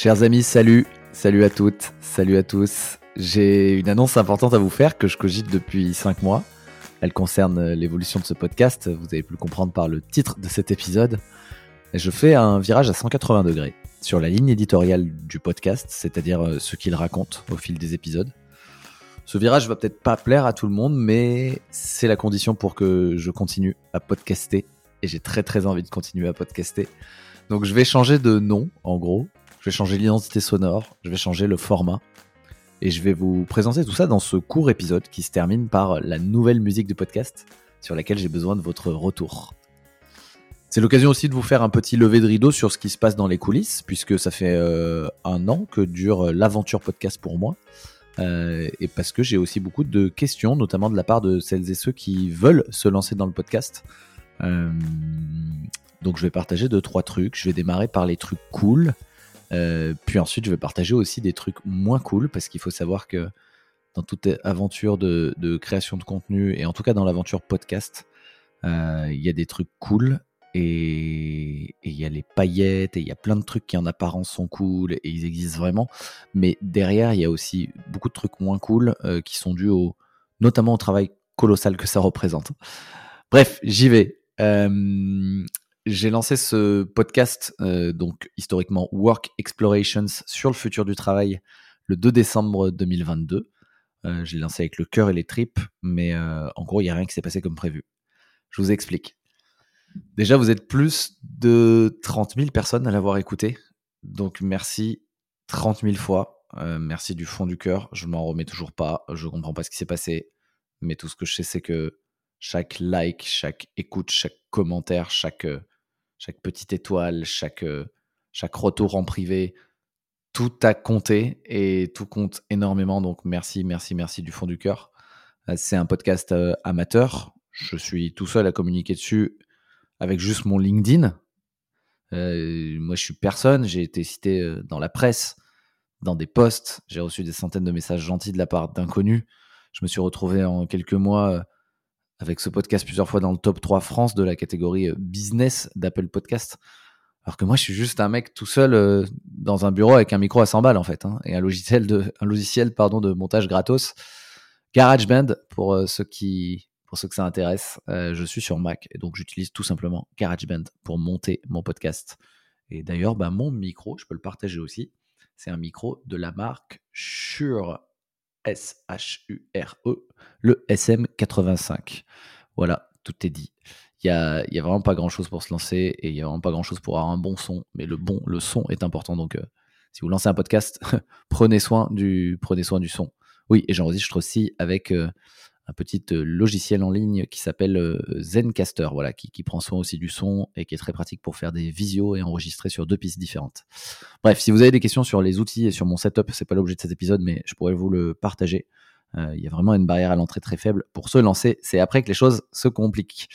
Chers amis, salut, salut à toutes, salut à tous. J'ai une annonce importante à vous faire que je cogite depuis 5 mois. Elle concerne l'évolution de ce podcast, vous avez pu le comprendre par le titre de cet épisode. je fais un virage à 180 degrés sur la ligne éditoriale du podcast, c'est-à-dire euh, ce qu'il raconte au fil des épisodes. Ce virage va peut-être pas plaire à tout le monde, mais c'est la condition pour que je continue à podcaster. Et j'ai très très envie de continuer à podcaster. Donc je vais changer de nom, en gros. Je vais changer l'identité sonore, je vais changer le format. Et je vais vous présenter tout ça dans ce court épisode qui se termine par la nouvelle musique du podcast sur laquelle j'ai besoin de votre retour. C'est l'occasion aussi de vous faire un petit lever de rideau sur ce qui se passe dans les coulisses, puisque ça fait euh, un an que dure l'aventure podcast pour moi. Euh, et parce que j'ai aussi beaucoup de questions, notamment de la part de celles et ceux qui veulent se lancer dans le podcast. Euh, donc je vais partager deux, trois trucs. Je vais démarrer par les trucs cool. Euh, puis ensuite, je vais partager aussi des trucs moins cool, parce qu'il faut savoir que dans toute aventure de, création de contenu, et en tout cas dans l'aventure podcast, il y a des trucs cool et il y a les paillettes et il y a plein de trucs qui en apparence sont cool et ils existent vraiment. Mais derrière, il y a aussi beaucoup de trucs moins cool euh, qui sont dus au, notamment au travail colossal que ça représente. Bref, j'y vais. Euh, j'ai lancé ce podcast, euh, donc historiquement Work Explorations sur le futur du travail, le 2 décembre 2022. j'ai lancé avec le cœur et les tripes, mais en gros, il n'y a rien qui s'est passé comme prévu. Je vous explique. Déjà, vous êtes plus de 30 000 personnes à l'avoir écouté. Donc, merci 30 000 fois. Euh, merci du fond du cœur. Je m'en remets toujours pas. Je comprends pas ce qui s'est passé. Mais tout ce que je sais, c'est que chaque like, chaque écoute, chaque commentaire, chaque, euh, chaque petite étoile, chaque, euh, chaque retour en privé, tout a compté et tout compte énormément. Donc, merci, merci, merci du fond du cœur. C'est un podcast amateur. Je suis tout seul à communiquer dessus avec juste mon LinkedIn. Euh, moi, je suis personne. J'ai été cité euh, dans la presse, dans des posts. J'ai reçu des centaines de messages gentils de la part d'inconnus. Je me suis retrouvé en quelques mois euh, avec ce podcast plusieurs fois dans le top 3 France de la catégorie business d'Apple Podcast. Alors que moi, je suis juste un mec tout seul dans un bureau avec un micro à 100 balles, en fait, hein, et un logiciel, de, un logiciel pardon, de montage gratos. GarageBand, pour ceux qui pour ceux que ça intéresse, euh, je suis sur Mac et donc j'utilise tout simplement GarageBand pour monter mon podcast. Et d'ailleurs, bah, mon micro, je peux le partager aussi. C'est un micro de la marque Shure, S-H-U-R-E, le SM85. Voilà, tout est dit. Il n'y a, y a vraiment pas grand chose pour se lancer et il n'y a vraiment pas grand chose pour avoir un bon son. Mais le bon, le son est important. Donc, euh, si vous lancez un podcast, prenez soin du, prenez soin du son. Oui, et j'enregistre aussi avec euh, un petit euh, logiciel en ligne qui s'appelle euh, Zencaster, voilà, qui, prend soin aussi du son et qui est très pratique pour faire des visios et enregistrer sur deux pistes différentes. Bref, si vous avez des questions sur les outils et sur mon setup, c'est pas l'objet de cet épisode, mais je pourrais vous le partager. Euh, il y a vraiment une barrière à l'entrée très faible. Pour se lancer, c'est après que les choses se compliquent.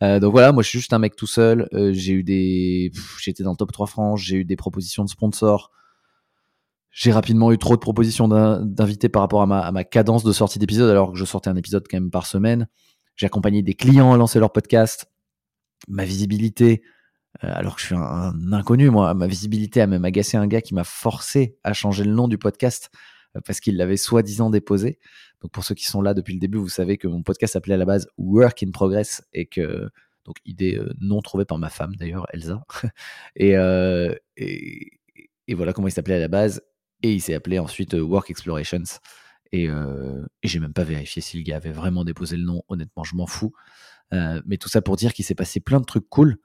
donc voilà, moi je suis juste un mec tout seul. j'ai eu des, j'étais dans le top 3 francs, j'ai eu des propositions de sponsors. J'ai rapidement eu trop de propositions d'invités par rapport à ma, cadence de sortie d'épisode, alors que je sortais un épisode quand même par semaine. J'ai accompagné des clients à lancer leur podcast. Ma visibilité, euh, alors que je suis un, inconnu, moi, ma visibilité a même agacé un gars qui m'a forcé à changer le nom du podcast euh, parce qu'il l'avait soi-disant déposé. Donc pour ceux qui sont là depuis le début, vous savez que mon podcast s'appelait à la base Work in Progress et que donc idée euh, non trouvée par ma femme d'ailleurs, Elsa. et, voilà comment il s'appelait à la base. Et il s'est appelé ensuite euh, Work Explorations. Et, euh, et j'ai même pas vérifié si le gars avait vraiment déposé le nom. Honnêtement, je m'en fous. Euh, mais tout ça pour dire qu'il s'est passé plein de trucs cool.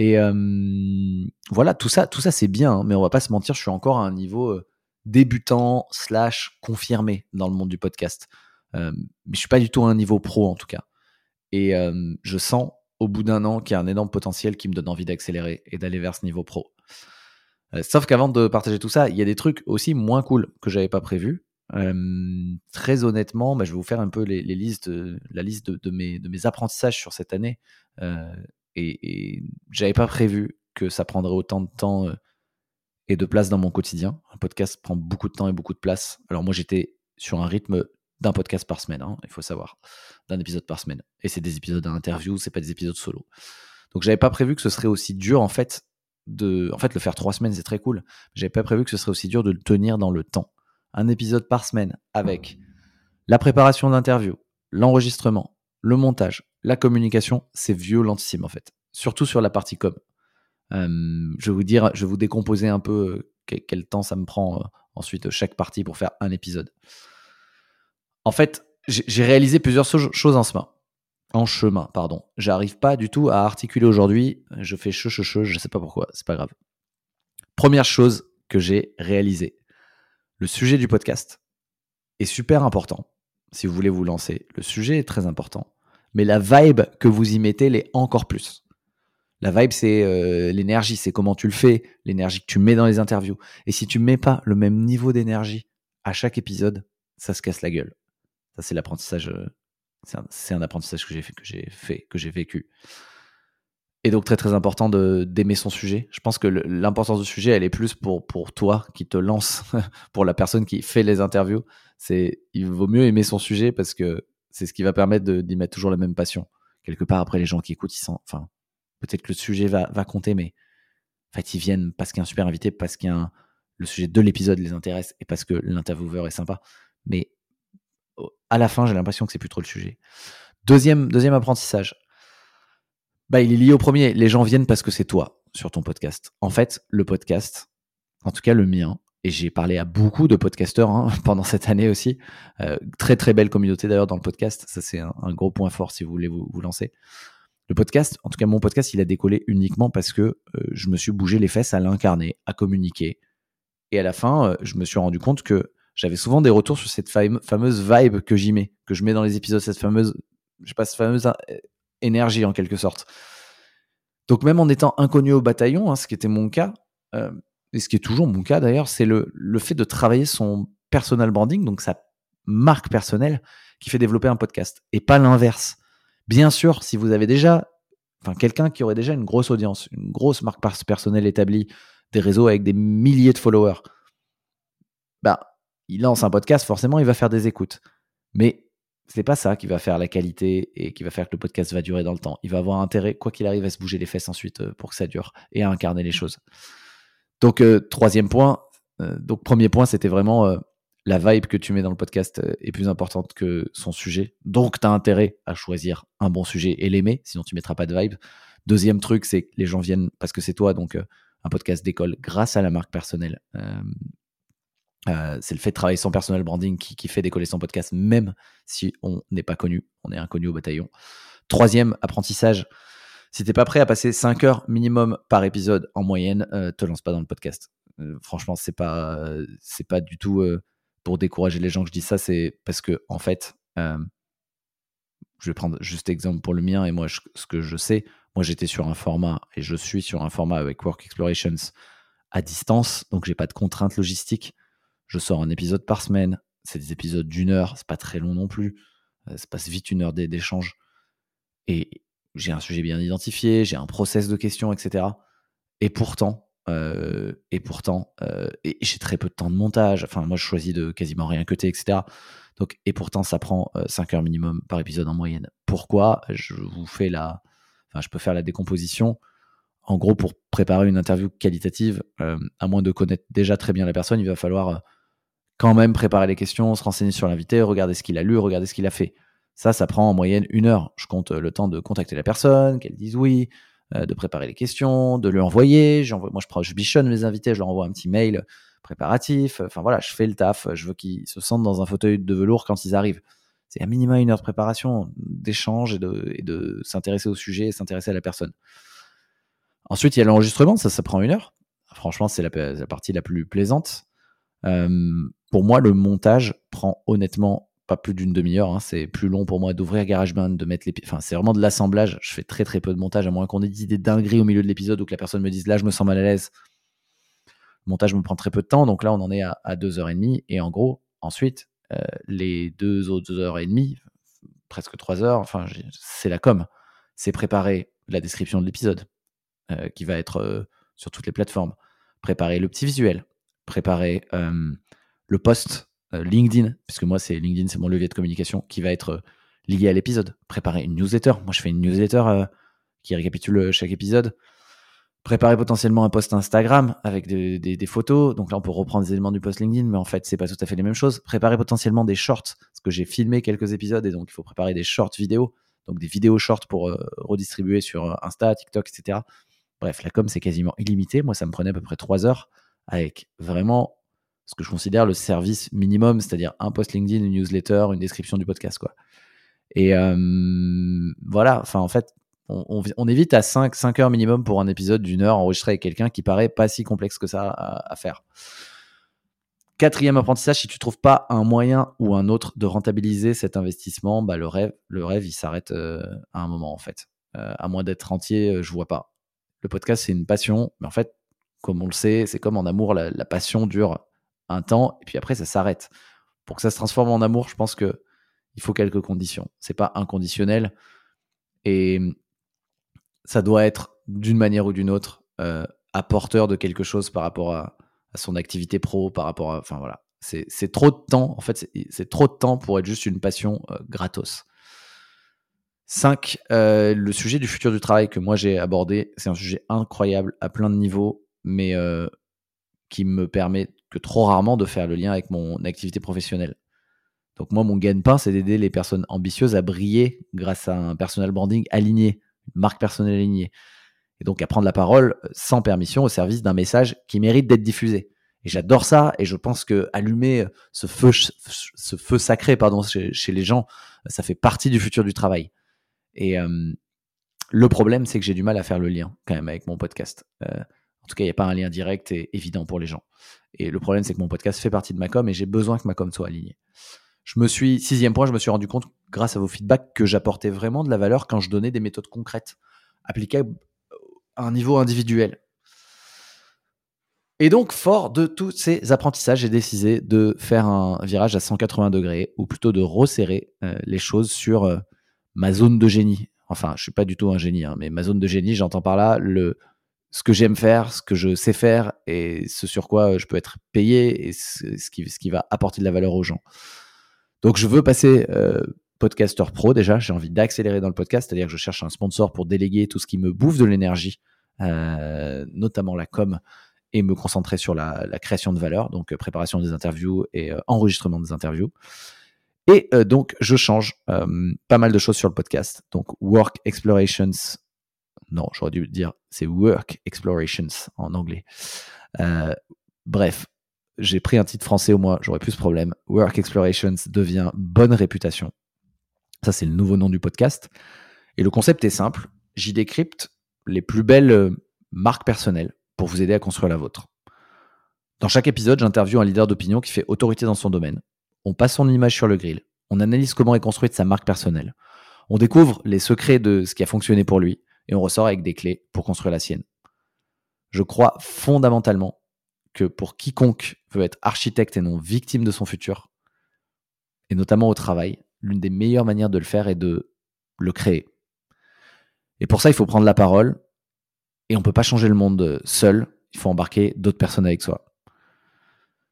Et voilà, tout ça, tout ça c'est bien, hein, mais on va pas se mentir, je suis encore à un niveau débutant slash confirmé dans le monde du podcast. mais je suis pas du tout à un niveau pro en tout cas. Et je sens au bout d'un an qu'il y a un énorme potentiel qui me donne envie d'accélérer et d'aller vers ce niveau pro. Euh, sauf qu'avant de partager tout ça, il y a des trucs aussi moins cool que j'avais pas prévu. très honnêtement, bah, je vais vous faire un peu les, listes, la liste de, mes, apprentissages sur cette année. Euh, et, et j'avais pas prévu que ça prendrait autant de temps euh, et de place dans mon quotidien. Un podcast prend beaucoup de temps et beaucoup de place. Alors moi, j'étais sur un rythme d'un podcast par semaine, hein, il faut savoir, d'un épisode par semaine. Et c'est des épisodes d'interview, c'est pas des épisodes solo. Donc j'avais pas prévu que ce serait aussi dur en fait de. En fait, le faire trois semaines, c'est très cool. J'avais pas prévu que ce serait aussi dur de le tenir dans le temps. Un épisode par semaine avec la préparation d'interview, l'enregistrement, le montage, la communication, c'est violentissime en fait. Surtout sur la partie com. Euh, je vais vous dire, je vous décomposer un peu euh, quel, temps ça me prend euh, ensuite chaque partie pour faire un épisode. En fait, j'ai réalisé plusieurs choses en chemin. En chemin, pardon. J'arrive pas du tout à articuler aujourd'hui. Je fais che, che, che, je sais pas pourquoi, c'est pas grave. Première chose que j'ai réalisée. Le sujet du podcast est super important si vous voulez vous lancer. Le sujet est très important. Mais la vibe que vous y mettez l'est encore plus. La vibe, c'est euh, l'énergie, c'est comment tu le fais, l'énergie que tu mets dans les interviews. Et si tu mets pas le même niveau d'énergie à chaque épisode, ça se casse la gueule. Ça, c'est l'apprentissage. C'est un, apprentissage que j'ai fait, que j'ai fait, que j'ai vécu. Et donc très très important d'aimer son sujet. Je pense que l'importance du sujet, elle est plus pour pour toi qui te lance, pour la personne qui fait les interviews. C'est il vaut mieux aimer son sujet parce que c'est ce qui va permettre d'y mettre toujours la même passion. Quelque part après les gens qui écoutent, ils sont, enfin peut-être que le sujet va va compter, mais fait ils viennent parce qu'il y a un super invité, parce qu'il le sujet de l'épisode les intéresse et parce que l'intervieweur est sympa. Mais à la fin, j'ai l'impression que c'est plus trop le sujet. Deuxième, deuxième apprentissage. Bah, il est lié au premier. Les gens viennent parce que c'est toi sur ton podcast. En fait, le podcast, en tout cas le mien, et j'ai parlé à beaucoup de podcasteurs hein, pendant cette année aussi. Euh, très très belle communauté d'ailleurs dans le podcast. Ça c'est un, gros point fort si vous voulez vous, lancer. Le podcast, en tout cas mon podcast, il a décollé uniquement parce que euh, je me suis bougé les fesses à l'incarner, à communiquer. Et à la fin, euh, je me suis rendu compte que j'avais souvent des retours sur cette fameuse vibe que j'y mets, que je mets dans les épisodes, cette fameuse, je sais pas, cette fameuse euh, énergie en quelque sorte. Donc même en étant inconnu au bataillon, hein, ce qui était mon cas, euh, et ce qui est toujours mon cas d'ailleurs, c'est le, le fait de travailler son personal branding, donc sa marque personnelle, qui fait développer un podcast, et pas l'inverse. Bien sûr, si vous avez déjà, enfin quelqu'un qui aurait déjà une grosse audience, une grosse marque personnelle établie, des réseaux avec des milliers de followers, bah il lance un podcast, forcément, il va faire des écoutes. Mais c'est pas ça qui va faire la qualité et qui va faire que le podcast va durer dans le temps. Il va avoir intérêt, quoi qu'il arrive, à se bouger les fesses ensuite euh, pour que ça dure et à incarner les choses. Donc, euh, troisième point. Euh, donc, premier point, c'était vraiment la vibe que tu mets dans le podcast est plus importante que son sujet. Donc, tu as intérêt à choisir un bon sujet et l'aimer, sinon tu mettras pas de vibe. Deuxième truc, c'est que les gens viennent parce que c'est toi, donc un podcast décolle grâce à la marque personnelle. Euh, c'est le fait de travailler son personal branding qui, fait décoller son podcast, même si on n'est pas connu, on est inconnu au bataillon. Troisième apprentissage, si t'es pas prêt à passer 5 heures minimum par épisode en moyenne, euh, te lance pas dans le podcast. Euh, franchement, c'est pas, c'est pas du tout pour décourager les gens que je dis ça, c'est parce que en fait, je vais prendre juste exemple pour le mien et moi, ce que je sais, moi j'étais sur un format et je suis sur un format avec Work Explorations à distance, donc j'ai pas de contraintes logistiques. Je sors un épisode par semaine. C'est des épisodes d'une heure, c'est pas très long non plus. Euh, ça passe vite une heure d'échange. Et j'ai un sujet bien identifié, j'ai un process de questions, etc. Et pourtant, euh, et pourtant, euh, j'ai très peu de temps de montage. Enfin, moi, je choisis de quasiment rien cuter, etc. Et pourtant, ça prend 5 heures minimum par épisode en moyenne. Pourquoi? Je vous fais la, enfin, je peux faire la décomposition. En gros, pour préparer une interview qualitative, à moins de connaître déjà très bien la personne, il va falloir quand même préparer les questions, se renseigner sur l'invité, regarder ce qu'il a lu, regarder ce qu'il a fait. Ça, ça prend en moyenne une heure. Je compte le temps de contacter la personne, qu'elle dise oui, euh, de préparer les questions, de lui envoyer. Moi, je, bichonne mes invités, je leur envoie un petit mail préparatif. Enfin voilà, je fais le taf. Je veux qu'ils se sentent dans un fauteuil de velours quand ils arrivent. C'est à minima une heure de préparation, d'échange et de, s'intéresser au sujet et s'intéresser à la personne. Ensuite, il y a l'enregistrement, ça, ça prend une heure. Franchement, c'est la, partie la plus plaisante. Euh, pour moi, le montage prend honnêtement pas plus d'une demi-heure. Hein. C'est plus long pour moi d'ouvrir GarageBand, de mettre les. Enfin, c'est vraiment de l'assemblage. Je fais très très peu de montage, à moins qu'on ait des dingueries au milieu de l'épisode ou que la personne me dise là, je me sens mal à l'aise. Le montage me prend très peu de temps. Donc là, on en est à, deux heures et demie. Et en gros, ensuite, euh, les deux autres heures et demie, presque trois heures, enfin, c'est la com. C'est préparer la description de l'épisode euh, qui va être euh, sur toutes les plateformes. Préparer le petit visuel. Préparer le post euh, LinkedIn, puisque moi, c'est LinkedIn, c'est mon levier de communication qui va être euh, lié à l'épisode. Préparer une newsletter. Moi, je fais une newsletter euh, qui récapitule chaque épisode. préparer potentiellement un post Instagram avec des, photos. Donc là, on peut reprendre des éléments du post LinkedIn, mais en fait, c'est pas tout à fait les mêmes choses. Préparer potentiellement des shorts, parce que j'ai filmé quelques épisodes et donc il faut préparer des shorts vidéo, donc des vidéos shorts pour redistribuer sur Insta, TikTok, etc. Bref, la com, c'est quasiment illimité. Moi, ça me prenait à peu près trois heures avec vraiment ce que je considère le service minimum, c'est-à-dire un post LinkedIn, une newsletter, une description du podcast, quoi. Et euh, voilà, enfin, en fait, on, évite à 5, 5 heures minimum pour un épisode d'une heure enregistré avec quelqu'un qui paraît pas si complexe que ça à, faire. Quatrième apprentissage, si tu trouves pas un moyen ou un autre de rentabiliser cet investissement, bah le rêve, le rêve, il s'arrête euh, à un moment en fait. Euh, à moins d'être entier, euh, je vois pas. Le podcast, c'est une passion, mais en fait, comme on le sait, c'est comme en amour, la, passion dure un temps et puis après ça s'arrête. Pour que ça se transforme en amour, je pense que il faut quelques conditions. C'est pas inconditionnel et ça doit être d'une manière ou d'une autre euh, apporteur de quelque chose par rapport à, son activité pro, par rapport à. Enfin voilà. C'est trop de temps. En fait, c'est trop de temps pour être juste une passion euh, gratos. 5. Euh, le sujet du futur du travail que moi j'ai abordé, c'est un sujet incroyable à plein de niveaux, mais qui me permet que trop rarement de faire le lien avec mon activité professionnelle. Donc moi, mon gagne-pain, c'est d'aider les personnes ambitieuses à briller grâce à un personal branding aligné marque personnelle alignée. Et donc à prendre la parole euh, sans permission au service d'un message qui mérite d'être diffusé. Et j'adore ça, et je pense que allumer euh, ce feu, ce feu sacré pardon, chez, les gens, euh, ça fait partie du futur du travail. Et le problème, c'est que j'ai du mal à faire le lien quand même avec mon podcast. Tout cas, il n'y a pas un lien direct et évident pour les gens. Et le problème, c'est que mon podcast fait partie de ma com et j'ai besoin que ma com soit alignée je me suis, sixième point, je me suis rendu compte, grâce à vos feedbacks, que j'apportais vraiment de la valeur quand je donnais des méthodes concrètes, applicables à un niveau individuel. Et donc, fort de tous ces apprentissages, j'ai décidé de faire un virage à 180 degrés, ou plutôt de resserrer euh, les choses sur euh, ma zone de génie. Enfin, je suis pas du tout un génie, hein, mais ma zone de génie, j'entends par là le, ce que j'aime faire, ce que je sais faire, et ce sur quoi je peux être payé, et ce, qui, va apporter de la valeur aux gens. Donc je veux passer podcaster pro déjà, j'ai envie d'accélérer dans le podcast, c'est-à-dire que je cherche un sponsor pour déléguer tout ce qui me bouffe de l'énergie, notamment la com, et me concentrer sur la, création de valeur, donc préparation des interviews et enregistrement des interviews. Et donc je change pas mal de choses sur le podcast. Donc Work Explorations, non, j'aurais dû dire c'est Work Explorations en anglais. bref, j'ai pris un titre français au moins, j'aurais plus ce problème. Work Explorations devient bonne réputation. Ça, c'est le nouveau nom du podcast. Et le concept est simple. J'y décrypte les plus belles euh, marques personnelles pour vous aider à construire la vôtre. Dans chaque épisode, j'interviewe un leader d'opinion qui fait autorité dans son domaine. On passe son image sur le grill. On analyse comment est construite sa marque personnelle. On découvre les secrets de ce qui a fonctionné pour lui et on ressort avec des clés pour construire la sienne. Je crois fondamentalement que pour quiconque veut être architecte et non victime de son futur, et notamment au travail, l'une des meilleures manières de le faire est de le créer. Et pour ça, il faut prendre la parole, et on ne peut pas changer le monde seul, il faut embarquer d'autres personnes avec soi.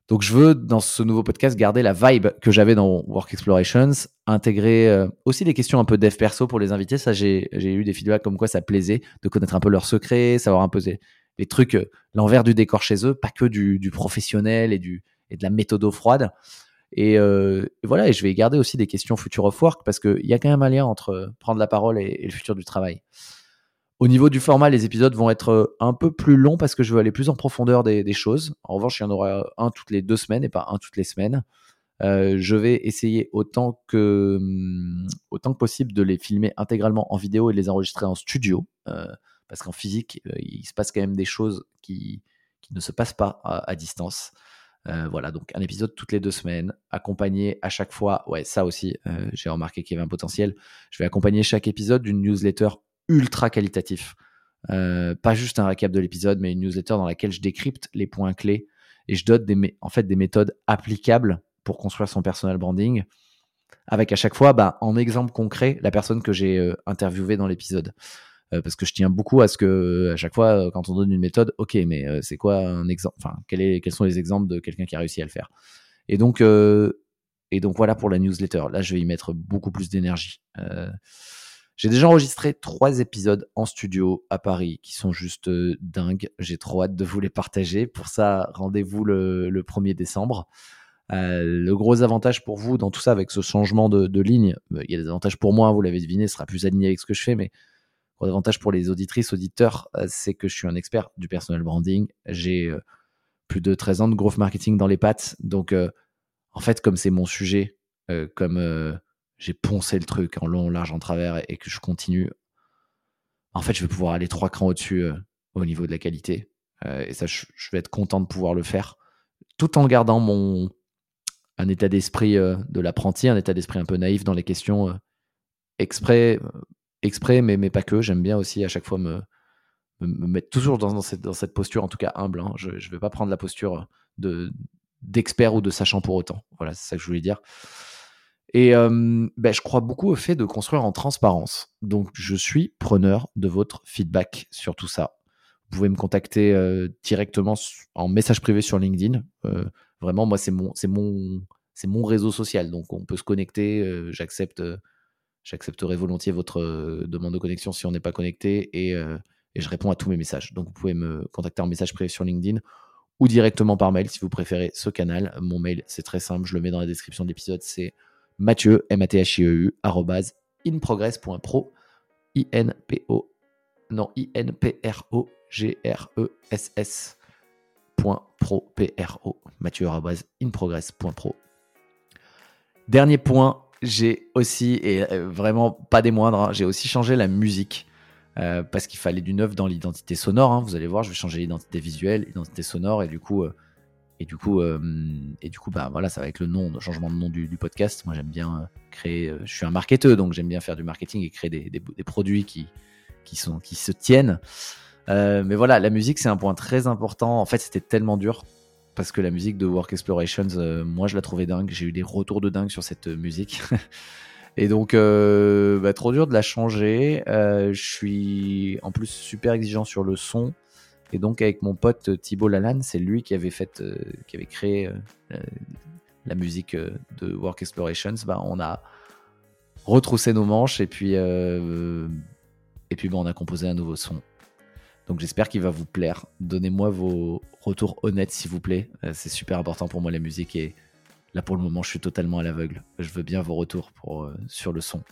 Donc je veux, dans ce nouveau podcast, garder la vibe que j'avais dans Work Explorations, intégrer euh, aussi des questions un peu dev perso pour les invités. Ça, j'ai eu des feedbacks comme quoi ça plaisait de connaître un peu leurs secrets, savoir un peu les trucs, euh, l'envers du décor chez eux, pas que du, professionnel et, du, et de la méthode froide. Euh, et, voilà, et je vais garder aussi des questions future of work parce qu'il y a quand même un lien entre euh, prendre la parole et, le futur du travail. Au niveau du format, les épisodes vont être un peu plus longs parce que je veux aller plus en profondeur des, choses. En revanche, il y en aura un toutes les deux semaines et pas un toutes les semaines. je vais essayer autant que, hum, autant que possible de les filmer intégralement en vidéo et de les enregistrer en studio parce qu'en physique, euh, il se passe quand même des choses qui, ne se passent pas à, distance. Euh, voilà, donc un épisode toutes les deux semaines, accompagné à chaque fois, ouais, ça aussi, euh, j'ai remarqué qu'il y avait un potentiel. Je vais accompagner chaque épisode d'une newsletter ultra qualitatif. pas juste un récap de l'épisode, mais une newsletter dans laquelle je décrypte les points clés et je donne des, en fait des méthodes applicables pour construire son personal branding, avec à chaque fois, bah, en exemple concret, la personne que j'ai interviewée dans l'épisode. Euh, parce que je tiens beaucoup à ce que à chaque fois euh, quand on donne une méthode, ok, mais euh, c'est quoi un exemple Enfin, quels sont les exemples de quelqu'un qui a réussi à le faire? Et donc et donc voilà pour la newsletter. Là, je vais y mettre beaucoup plus d'énergie. J'ai déjà enregistré trois épisodes en studio à Paris qui sont juste euh, dingues. J'ai trop hâte de vous les partager. Pour ça, rendez-vous le, 1er décembre. Euh, le gros avantage pour vous dans tout ça, avec ce changement de, ligne, euh, il y a des avantages pour moi, vous l'avez deviné, ce sera plus aligné avec ce que je fais, mais gros avantage pour les auditrices, auditeurs, c'est que je suis un expert du personal branding. J'ai plus de 13 ans de growth marketing dans les pattes. Donc, en fait, comme c'est mon sujet, comme j'ai poncé le truc en long, large, en travers et, que je continue, en fait, je vais pouvoir aller trois crans au-dessus euh, au niveau de la qualité. Euh, et ça, je, vais être content de pouvoir le faire, tout en gardant mon un état d'esprit euh, de l'apprenti, un état d'esprit un peu naïf dans les questions exprès, exprès, mais, mais pas que. J'aime bien aussi à chaque fois me, me, mettre toujours dans, cette, dans, cette, posture, en tout cas humble. Hein. Je ne vais pas prendre la posture de d'expert ou de sachant pour autant. Voilà, c'est ça que je voulais dire. Et ben, je crois beaucoup au fait de construire en transparence. Donc, je suis preneur de votre feedback sur tout ça. Vous pouvez me contacter directement en message privé sur LinkedIn. vraiment, moi, c'est mon, réseau social. Donc, on peut se connecter. j'accepte, j'accepterai volontiers votre demande de connexion si on n'est pas connecté et, et, je réponds à tous mes messages. Donc, vous pouvez me contacter en message privé sur LinkedIn ou directement par mail si vous préférez ce canal. Mon mail, c'est très simple. Je le mets dans la description de l'épisode. C'est Mathieu, m a t h i e u inprogress.pro, I-N-P-O, non, I-N-P-R-O-G-R-E-S-S. Pro, P-R-O, Mathieu, inprogress.pro. Dernier point, j'ai aussi, et euh, vraiment pas des moindres, hein, j'ai aussi changé la musique. Euh, parce qu'il fallait du neuf dans l'identité sonore. Hein. Vous allez voir, je vais changer l'identité visuelle, l'identité sonore, et du coup, euh, et du coup, euh, et du coup, bah voilà, ça va avec le nom, le changement de nom du, podcast. Moi, j'aime bien euh, créer. Euh, je suis un marketeur, donc j'aime bien faire du marketing et créer des, des, produits qui qui sont qui se tiennent. mais voilà, la musique, c'est un point très important. En fait, c'était tellement dur parce que la musique de Work Explorations, moi, je la trouvais dingue. J'ai eu des retours de dingue sur cette musique. Et donc, bah, trop dur de la changer. je suis en plus super exigeant sur le son. Et donc avec mon pote euh, Thibault Lalanne, c'est lui qui avait fait, euh, qui avait créé euh, la musique de Work Explorations. Bah, on a retroussé nos manches et puis et puis bah, on a composé un nouveau son. Donc j'espère qu'il va vous plaire. Donnez-moi vos retours honnêtes s'il vous plaît. c'est super important pour moi la musique et là pour le moment je suis totalement à l'aveugle. Je veux bien vos retours pour, sur le son.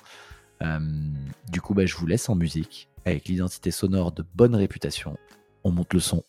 du coup bah, je vous laisse en musique avec l'identité sonore de bonne réputation on monte le son